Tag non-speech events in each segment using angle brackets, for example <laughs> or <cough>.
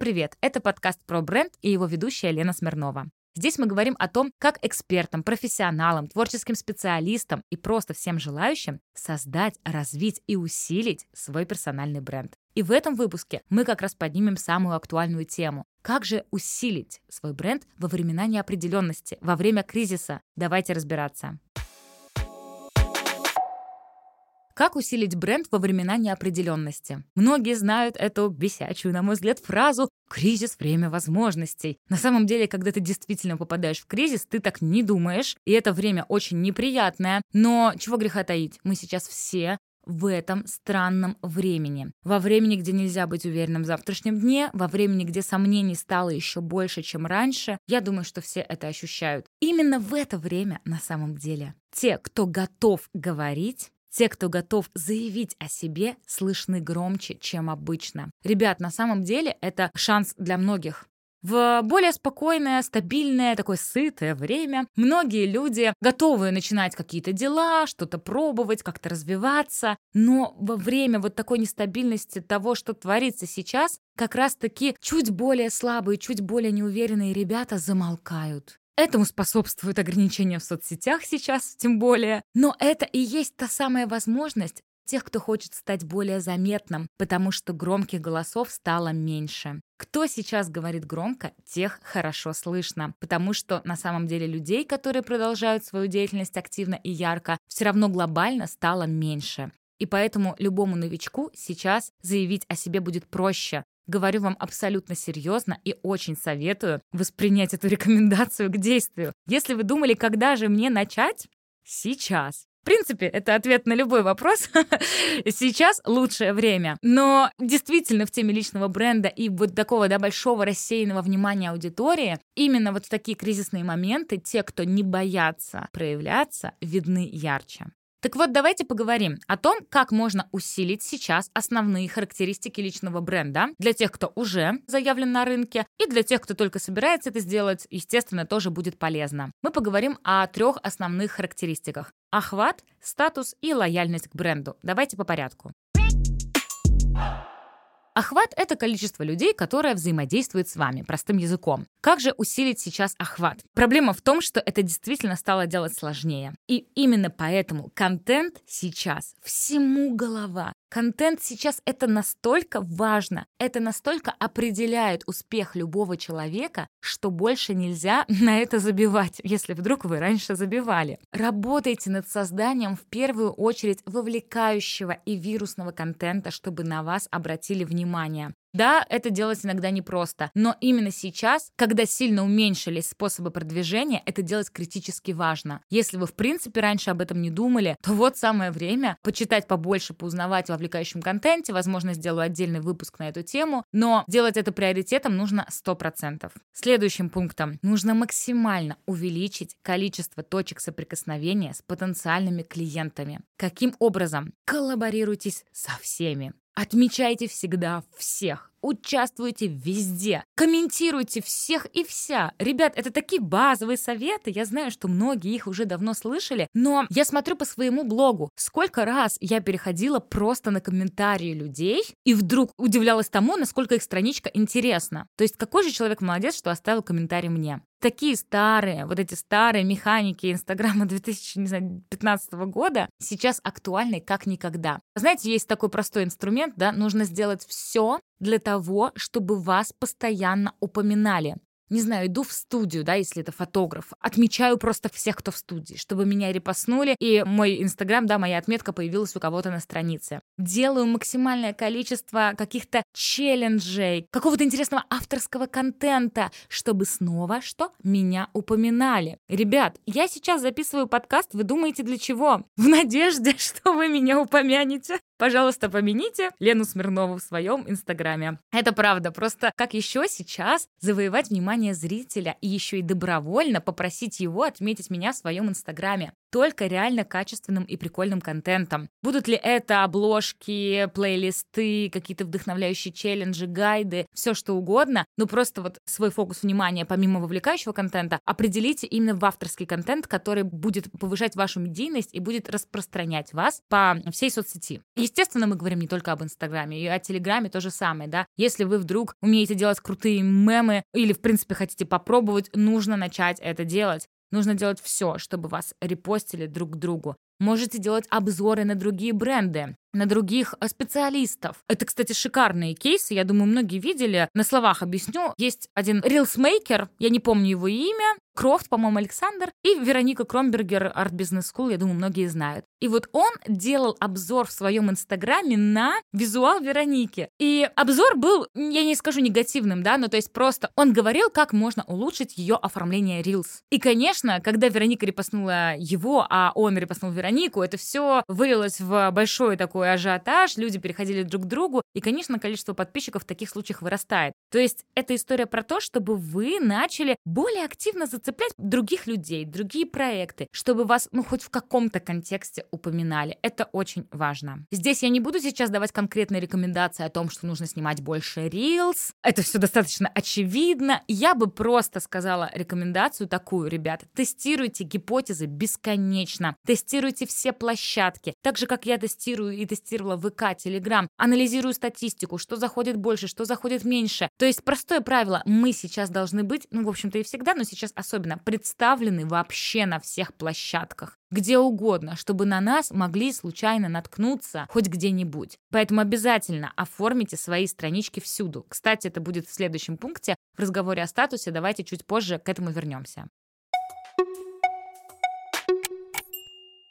привет! Это подкаст про бренд и его ведущая Лена Смирнова. Здесь мы говорим о том, как экспертам, профессионалам, творческим специалистам и просто всем желающим создать, развить и усилить свой персональный бренд. И в этом выпуске мы как раз поднимем самую актуальную тему. Как же усилить свой бренд во времена неопределенности, во время кризиса? Давайте разбираться. Как усилить бренд во времена неопределенности? Многие знают эту бесячую, на мой взгляд, фразу «кризис – время возможностей». На самом деле, когда ты действительно попадаешь в кризис, ты так не думаешь, и это время очень неприятное. Но чего греха таить, мы сейчас все в этом странном времени. Во времени, где нельзя быть уверенным в завтрашнем дне, во времени, где сомнений стало еще больше, чем раньше, я думаю, что все это ощущают. Именно в это время на самом деле те, кто готов говорить, те, кто готов заявить о себе, слышны громче, чем обычно. Ребят, на самом деле это шанс для многих. В более спокойное, стабильное, такое сытое время многие люди готовы начинать какие-то дела, что-то пробовать, как-то развиваться, но во время вот такой нестабильности того, что творится сейчас, как раз-таки чуть более слабые, чуть более неуверенные ребята замолкают. Этому способствуют ограничения в соцсетях сейчас, тем более. Но это и есть та самая возможность тех, кто хочет стать более заметным, потому что громких голосов стало меньше. Кто сейчас говорит громко, тех хорошо слышно, потому что на самом деле людей, которые продолжают свою деятельность активно и ярко, все равно глобально стало меньше. И поэтому любому новичку сейчас заявить о себе будет проще, Говорю вам абсолютно серьезно и очень советую воспринять эту <laughs> рекомендацию к действию. Если вы думали, когда же мне начать, сейчас. В принципе, это ответ на любой вопрос. <laughs> Сейчас лучшее время. Но действительно в теме личного бренда и вот такого да, большого рассеянного внимания аудитории, именно вот в такие кризисные моменты те, кто не боятся проявляться, видны ярче. Так вот, давайте поговорим о том, как можно усилить сейчас основные характеристики личного бренда для тех, кто уже заявлен на рынке, и для тех, кто только собирается это сделать, естественно, тоже будет полезно. Мы поговорим о трех основных характеристиках. Охват, статус и лояльность к бренду. Давайте по порядку. Охват — это количество людей, которое взаимодействует с вами, простым языком. Как же усилить сейчас охват? Проблема в том, что это действительно стало делать сложнее. И именно поэтому контент сейчас всему голова. Контент сейчас это настолько важно, это настолько определяет успех любого человека, что больше нельзя <laughs> на это забивать, если вдруг вы раньше забивали. Работайте над созданием в первую очередь вовлекающего и вирусного контента, чтобы на вас обратили внимание. Да, это делать иногда непросто, но именно сейчас, когда сильно уменьшились способы продвижения, это делать критически важно. Если вы, в принципе, раньше об этом не думали, то вот самое время почитать побольше, поузнавать о вовлекающем контенте, возможно, сделаю отдельный выпуск на эту тему, но делать это приоритетом нужно 100%. Следующим пунктом нужно максимально увеличить количество точек соприкосновения с потенциальными клиентами. Каким образом? Коллаборируйтесь со всеми. Отмечайте всегда всех. Участвуйте везде, комментируйте всех и вся. Ребят, это такие базовые советы, я знаю, что многие их уже давно слышали, но я смотрю по своему блогу, сколько раз я переходила просто на комментарии людей и вдруг удивлялась тому, насколько их страничка интересна. То есть какой же человек молодец, что оставил комментарий мне такие старые, вот эти старые механики Инстаграма <laughs> 2015 года сейчас актуальны как никогда. Знаете, есть такой простой инструмент, да, нужно сделать все для того, чтобы вас постоянно упоминали не знаю, иду в студию, да, если это фотограф, отмечаю просто всех, кто в студии, чтобы меня репостнули, и мой Инстаграм, да, моя отметка появилась у кого-то на странице. Делаю максимальное количество каких-то челленджей, какого-то интересного авторского контента, чтобы снова что? Меня упоминали. Ребят, я сейчас записываю подкаст, вы думаете для чего? В надежде, <laughs> что вы меня упомянете. Пожалуйста, помяните Лену Смирнову в своем инстаграме. Это правда. Просто как еще сейчас завоевать внимание зрителя и еще и добровольно попросить его отметить меня в своем инстаграме? Только реально качественным и прикольным контентом. Будут ли это обложки, плейлисты, какие-то вдохновляющие челленджи, гайды, все что угодно, но просто вот свой фокус внимания помимо вовлекающего контента определите именно в авторский контент, который будет повышать вашу медийность и будет распространять вас по всей соцсети. Естественно, мы говорим не только об Инстаграме, и о Телеграме то же самое, да. Если вы вдруг умеете делать крутые мемы или, в принципе, хотите попробовать, нужно начать это делать. Нужно делать все, чтобы вас репостили друг к другу. Можете делать обзоры на другие бренды на других э, специалистов. Это, кстати, шикарные кейсы, я думаю, многие видели. На словах объясню. Есть один рилсмейкер, я не помню его имя, Крофт, по-моему, Александр, и Вероника Кромбергер, Art Business School, я думаю, многие знают. И вот он делал обзор в своем инстаграме на визуал Вероники. И обзор был, я не скажу негативным, да, но то есть просто он говорил, как можно улучшить ее оформление Reels. И, конечно, когда Вероника репостнула его, а он репостнул Веронику, это все вылилось в большой такой такой ажиотаж, люди переходили друг к другу, и, конечно, количество подписчиков в таких случаях вырастает. То есть это история про то, чтобы вы начали более активно зацеплять других людей, другие проекты, чтобы вас, ну, хоть в каком-то контексте упоминали. Это очень важно. Здесь я не буду сейчас давать конкретные рекомендации о том, что нужно снимать больше Reels. Это все достаточно очевидно. Я бы просто сказала рекомендацию такую, ребята. Тестируйте гипотезы бесконечно. Тестируйте все площадки. Так же, как я тестирую и тестировала ВК, Телеграм, анализирую статистику, что заходит больше, что заходит меньше. То есть простое правило, мы сейчас должны быть, ну, в общем-то и всегда, но сейчас особенно, представлены вообще на всех площадках где угодно, чтобы на нас могли случайно наткнуться хоть где-нибудь. Поэтому обязательно оформите свои странички всюду. Кстати, это будет в следующем пункте в разговоре о статусе. Давайте чуть позже к этому вернемся.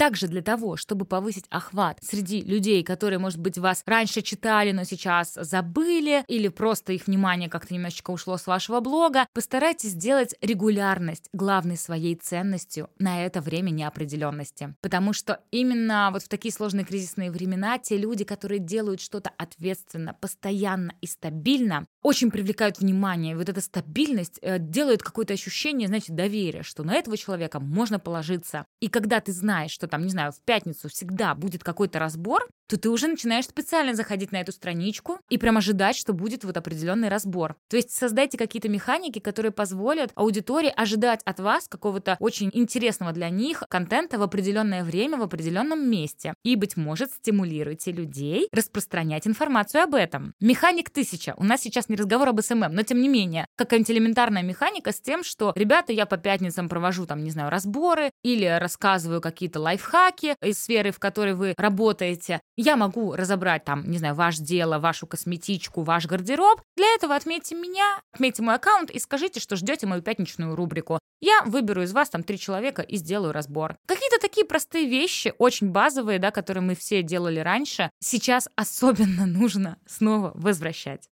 Также для того, чтобы повысить охват среди людей, которые, может быть, вас раньше читали, но сейчас забыли, или просто их внимание как-то немножечко ушло с вашего блога, постарайтесь сделать регулярность главной своей ценностью на это время неопределенности. Потому что именно вот в такие сложные кризисные времена те люди, которые делают что-то ответственно, постоянно и стабильно, очень привлекают внимание. Вот эта стабильность э, делает какое-то ощущение, знаете, доверия, что на этого человека можно положиться. И когда ты знаешь, что там, не знаю, в пятницу всегда будет какой-то разбор, то ты уже начинаешь специально заходить на эту страничку и прям ожидать, что будет вот определенный разбор. То есть создайте какие-то механики, которые позволят аудитории ожидать от вас какого-то очень интересного для них контента в определенное время, в определенном месте. И, быть может, стимулируйте людей распространять информацию об этом. Механик тысяча. У нас сейчас не разговор об SMM, но тем не менее, какая-нибудь элементарная механика с тем, что, ребята, я по пятницам провожу там, не знаю, разборы или рассказываю какие-то лайфхаки из сферы, в которой вы работаете. Я могу разобрать там, не знаю, ваше дело, вашу косметичку, ваш гардероб. Для этого отметьте меня, отметьте мой аккаунт и скажите, что ждете мою пятничную рубрику. Я выберу из вас там три человека и сделаю разбор. Какие-то такие простые вещи, очень базовые, да, которые мы все делали раньше, сейчас особенно нужно снова возвращать.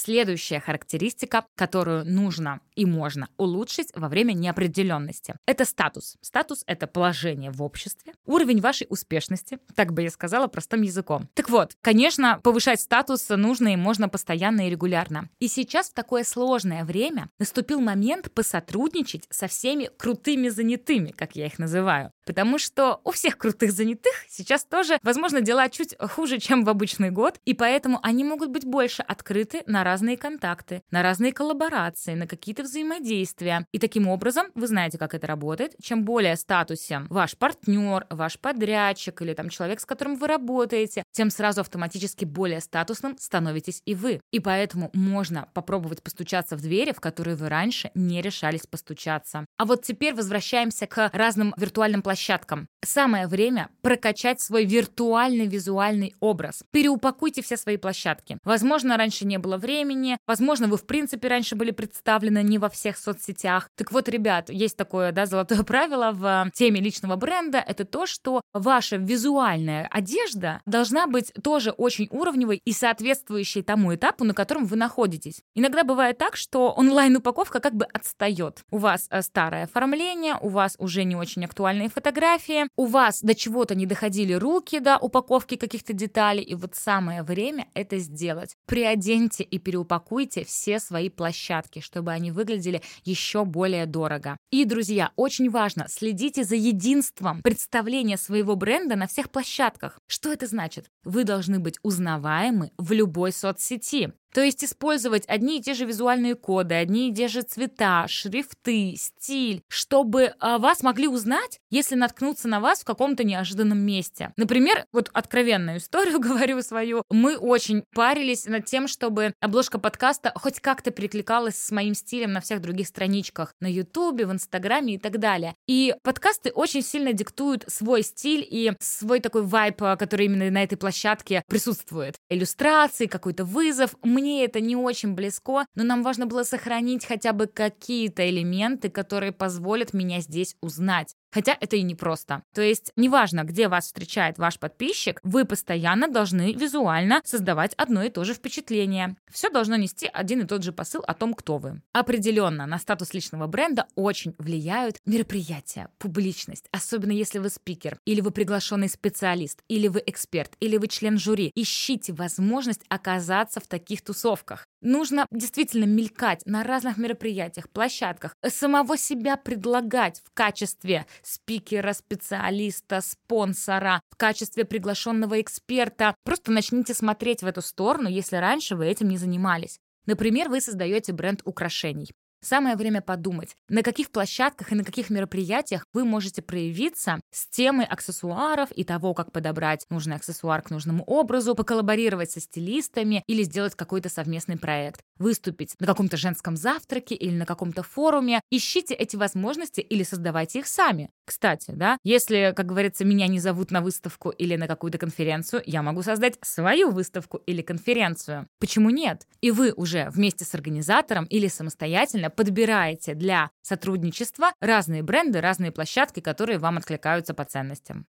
Следующая характеристика, которую нужно и можно улучшить во время неопределенности, это статус. Статус — это положение в обществе, уровень вашей успешности, так бы я сказала простым языком. Так вот, конечно, повышать статус нужно и можно постоянно и регулярно. И сейчас в такое сложное время наступил момент посотрудничать со всеми крутыми занятыми, как я их называю. Потому что у всех крутых занятых сейчас тоже, возможно, дела чуть хуже, чем в обычный год, и поэтому они могут быть больше открыты на разные контакты, на разные коллаборации, на какие-то взаимодействия. И таким образом, вы знаете, как это работает, чем более статусен ваш партнер, ваш подрядчик или там человек, с которым вы работаете, тем сразу автоматически более статусным становитесь и вы. И поэтому можно попробовать постучаться в двери, в которые вы раньше не решались постучаться. А вот теперь возвращаемся к разным виртуальным площадкам площадкам. Самое время прокачать свой виртуальный визуальный образ. Переупакуйте все свои площадки. Возможно, раньше не было времени, возможно, вы в принципе раньше были представлены не во всех соцсетях. Так вот, ребят, есть такое, да, золотое правило в теме личного бренда, это то, что ваша визуальная одежда должна быть тоже очень уровневой и соответствующей тому этапу, на котором вы находитесь. Иногда бывает так, что онлайн-упаковка как бы отстает. У вас э, старое оформление, у вас уже не очень актуальные фотографии, фотографии, у вас до чего-то не доходили руки до упаковки каких-то деталей, и вот самое время это сделать. Приоденьте и переупакуйте все свои площадки, чтобы они выглядели еще более дорого. И, друзья, очень важно, следите за единством представления своего бренда на всех площадках. Что это значит? Вы должны быть узнаваемы в любой соцсети. То есть использовать одни и те же визуальные коды, одни и те же цвета, шрифты, стиль, чтобы а, вас могли узнать, если наткнуться на вас в каком-то неожиданном месте. Например, вот откровенную историю <laughs> говорю свою, мы очень парились над тем, чтобы обложка подкаста хоть как-то перекликалась с моим стилем на всех других страничках, на Ютубе, в Инстаграме и так далее. И подкасты очень сильно диктуют свой стиль и свой такой вайп, а, который именно на этой площадке присутствует. Иллюстрации, какой-то вызов. Мне мне это не очень близко, но нам важно было сохранить хотя бы какие-то элементы, которые позволят меня здесь узнать. Хотя это и непросто. То есть, неважно, где вас встречает ваш подписчик, вы постоянно должны визуально создавать одно и то же впечатление. Все должно нести один и тот же посыл о том, кто вы. Определенно, на статус личного бренда очень влияют мероприятия, публичность, особенно если вы спикер, или вы приглашенный специалист, или вы эксперт, или вы член жюри. Ищите возможность оказаться в таких тусовках. Нужно действительно мелькать на разных мероприятиях, площадках, самого себя предлагать в качестве спикера, специалиста, спонсора, в качестве приглашенного эксперта. Просто начните смотреть в эту сторону, если раньше вы этим не занимались. Например, вы создаете бренд украшений. Самое время подумать, на каких площадках и на каких мероприятиях вы можете проявиться с темой аксессуаров и того, как подобрать нужный аксессуар к нужному образу, поколлаборировать со стилистами или сделать какой-то совместный проект, выступить на каком-то женском завтраке или на каком-то форуме. Ищите эти возможности или создавайте их сами. Кстати, да, если, как говорится, меня не зовут на выставку или на какую-то конференцию, я могу создать свою выставку или конференцию. Почему нет? И вы уже вместе с организатором или самостоятельно подбираете для сотрудничества разные бренды, разные площадки, которые вам откликаются по ценностям.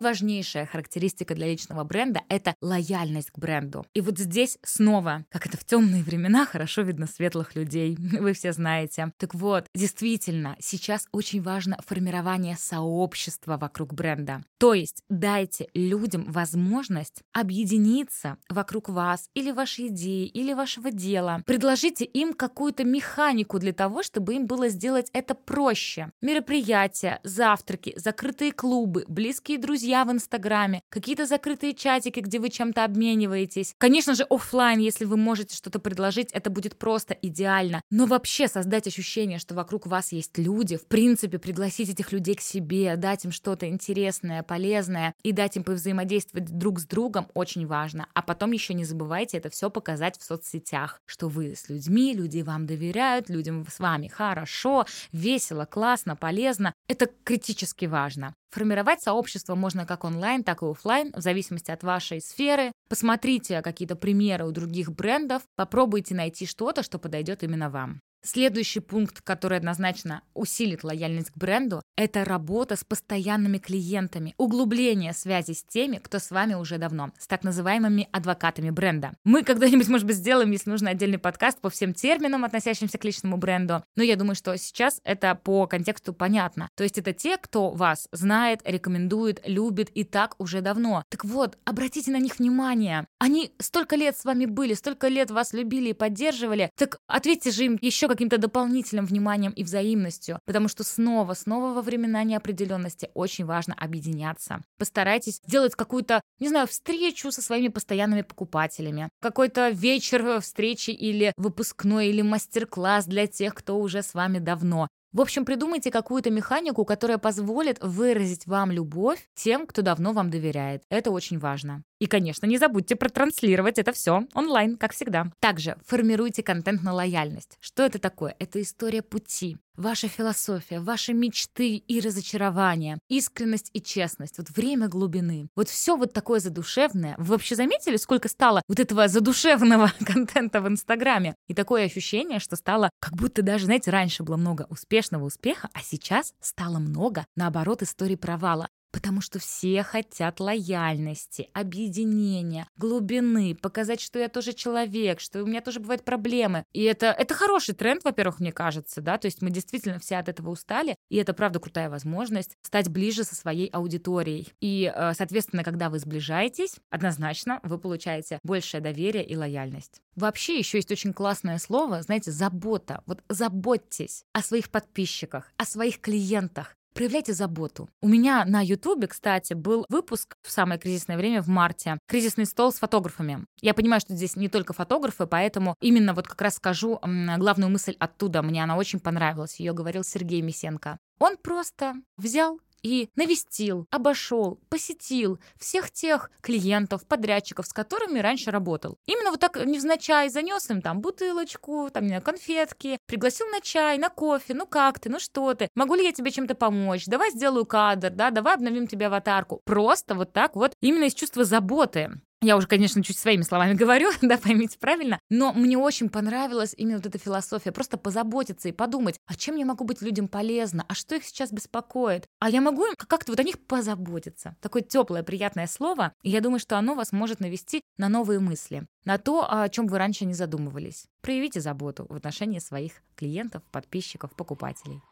Важнейшая характеристика для личного бренда — это лояльность к бренду. И вот здесь снова, как это в темные времена, хорошо видно светлых людей. <laughs> Вы все знаете. Так вот, действительно, сейчас очень важно формирование сообщества вокруг бренда. То есть дайте людям возможность объединиться вокруг вас или вашей идеи, или вашего дела. Предложите им какую-то механику для того, чтобы им было сделать это проще. Мероприятия, завтраки, закрытые клубы, близкие друзья друзья в Инстаграме, какие-то закрытые чатики, где вы чем-то обмениваетесь. Конечно же, офлайн, если вы можете что-то предложить, это будет просто идеально. Но вообще создать ощущение, что вокруг вас есть люди, в принципе, пригласить этих людей к себе, дать им что-то интересное, полезное и дать им повзаимодействовать друг с другом очень важно. А потом еще не забывайте это все показать в соцсетях, что вы с людьми, люди вам доверяют, людям с вами хорошо, весело, классно, полезно. Это критически важно. Формировать сообщество можно как онлайн, так и офлайн, в зависимости от вашей сферы. Посмотрите какие-то примеры у других брендов, попробуйте найти что-то, что подойдет именно вам. Следующий пункт, который однозначно усилит лояльность к бренду, это работа с постоянными клиентами, углубление связи с теми, кто с вами уже давно, с так называемыми адвокатами бренда. Мы когда-нибудь, может быть, сделаем, если нужно, отдельный подкаст по всем терминам, относящимся к личному бренду, но я думаю, что сейчас это по контексту понятно. То есть это те, кто вас знает, рекомендует, любит и так уже давно. Так вот, обратите на них внимание. Они столько лет с вами были, столько лет вас любили и поддерживали, так ответьте же им еще каким-то дополнительным вниманием и взаимностью, потому что снова, снова во времена неопределенности очень важно объединяться. Постарайтесь сделать какую-то, не знаю, встречу со своими постоянными покупателями, какой-то вечер встречи или выпускной, или мастер-класс для тех, кто уже с вами давно. В общем, придумайте какую-то механику, которая позволит выразить вам любовь тем, кто давно вам доверяет. Это очень важно. И, конечно, не забудьте протранслировать это все онлайн, как всегда. Также формируйте контент на лояльность. Что это такое? Это история пути. Ваша философия, ваши мечты и разочарования, искренность и честность, вот время глубины. Вот все вот такое задушевное. Вы вообще заметили, сколько стало вот этого задушевного <laughs> контента в Инстаграме? И такое ощущение, что стало, как будто даже, знаете, раньше было много успешного успеха, а сейчас стало много, наоборот, историй провала. Потому что все хотят лояльности, объединения, глубины, показать, что я тоже человек, что у меня тоже бывают проблемы. И это, это хороший тренд, во-первых, мне кажется, да, то есть мы действительно все от этого устали, и это, правда, крутая возможность стать ближе со своей аудиторией. И, э, соответственно, когда вы сближаетесь, однозначно вы получаете большее доверие и лояльность. Вообще еще есть очень классное слово, знаете, забота. Вот заботьтесь о своих подписчиках, о своих клиентах. Проявляйте заботу. У меня на Ютубе, кстати, был выпуск в самое кризисное время, в марте. Кризисный стол с фотографами. Я понимаю, что здесь не только фотографы, поэтому именно вот как раз скажу главную мысль оттуда. Мне она очень понравилась. Ее говорил Сергей Мисенко. Он просто взял и навестил, обошел, посетил всех тех клиентов, подрядчиков, с которыми раньше работал. Именно вот так невзначай занес им там бутылочку, там, не знаю, конфетки, пригласил на чай, на кофе, ну как ты, ну что ты, могу ли я тебе чем-то помочь, давай сделаю кадр, да, давай обновим тебе аватарку. Просто вот так вот, именно из чувства заботы. Я уже, конечно, чуть своими словами <laughs> говорю, да, поймите правильно, но мне очень понравилась именно вот эта философия, просто позаботиться и подумать, а чем я могу быть людям полезна, а что их сейчас беспокоит, а я могу как-то вот о них позаботиться. Такое теплое, приятное слово, и я думаю, что оно вас может навести на новые мысли, на то, о чем вы раньше не задумывались. Проявите заботу в отношении своих клиентов, подписчиков, покупателей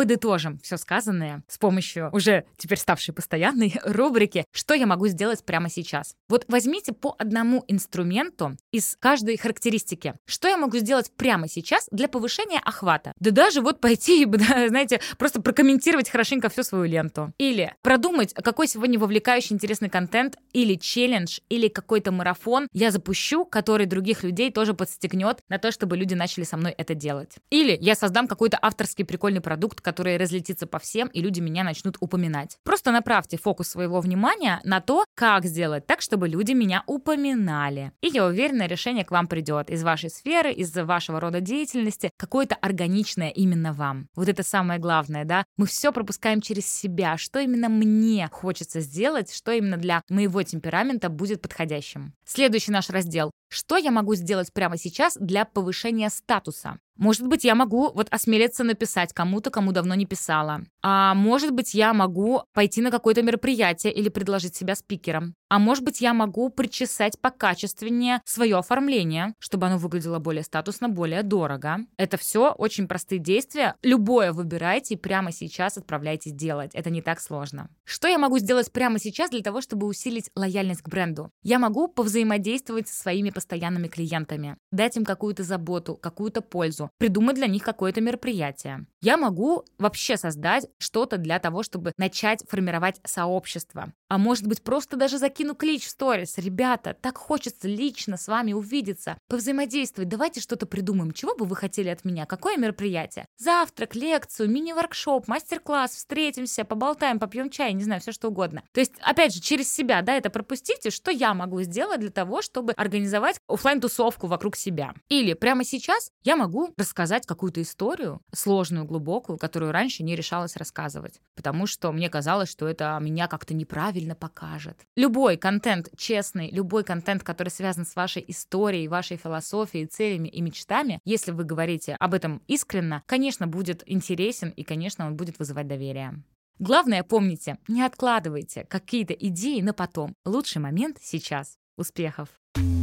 подытожим все сказанное с помощью уже теперь ставшей постоянной <laughs> рубрики «Что я могу сделать прямо сейчас?». Вот возьмите по одному инструменту из каждой характеристики. Что я могу сделать прямо сейчас для повышения охвата? Да даже вот пойти и, <laughs> знаете, просто прокомментировать хорошенько всю свою ленту. Или продумать, какой сегодня вовлекающий интересный контент или челлендж, или какой-то марафон я запущу, который других людей тоже подстегнет на то, чтобы люди начали со мной это делать. Или я создам какой-то авторский прикольный продукт, которая разлетится по всем, и люди меня начнут упоминать. Просто направьте фокус своего внимания на то, как сделать так, чтобы люди меня упоминали. И я уверена, решение к вам придет из вашей сферы, из вашего рода деятельности, какое-то органичное именно вам. Вот это самое главное, да? Мы все пропускаем через себя, что именно мне хочется сделать, что именно для моего темперамента будет подходящим. Следующий наш раздел. Что я могу сделать прямо сейчас для повышения статуса? Может быть, я могу вот осмелиться написать кому-то, кому давно не писала. А может быть, я могу пойти на какое-то мероприятие или предложить себя спикером. А может быть, я могу причесать покачественнее свое оформление, чтобы оно выглядело более статусно, более дорого. Это все очень простые действия. Любое выбирайте и прямо сейчас отправляйтесь делать. Это не так сложно. Что я могу сделать прямо сейчас для того, чтобы усилить лояльность к бренду? Я могу повзаимодействовать со своими постоянными клиентами, дать им какую-то заботу, какую-то пользу, придумать для них какое-то мероприятие. Я могу вообще создать что-то для того, чтобы начать формировать сообщество. А может быть, просто даже закинуть кину клич в сторис. Ребята, так хочется лично с вами увидеться, повзаимодействовать. Давайте что-то придумаем. Чего бы вы хотели от меня? Какое мероприятие? Завтрак, лекцию, мини-воркшоп, мастер-класс, встретимся, поболтаем, попьем чай, не знаю, все что угодно. То есть, опять же, через себя, да, это пропустите, что я могу сделать для того, чтобы организовать офлайн тусовку вокруг себя. Или прямо сейчас я могу рассказать какую-то историю, сложную, глубокую, которую раньше не решалась рассказывать, потому что мне казалось, что это меня как-то неправильно покажет. Любой контент честный, любой контент, который связан с вашей историей, вашей философией, целями и мечтами, если вы говорите об этом искренно, конечно, будет интересен и, конечно, он будет вызывать доверие. Главное, помните, не откладывайте какие-то идеи на потом. Лучший момент сейчас. Успехов! thank you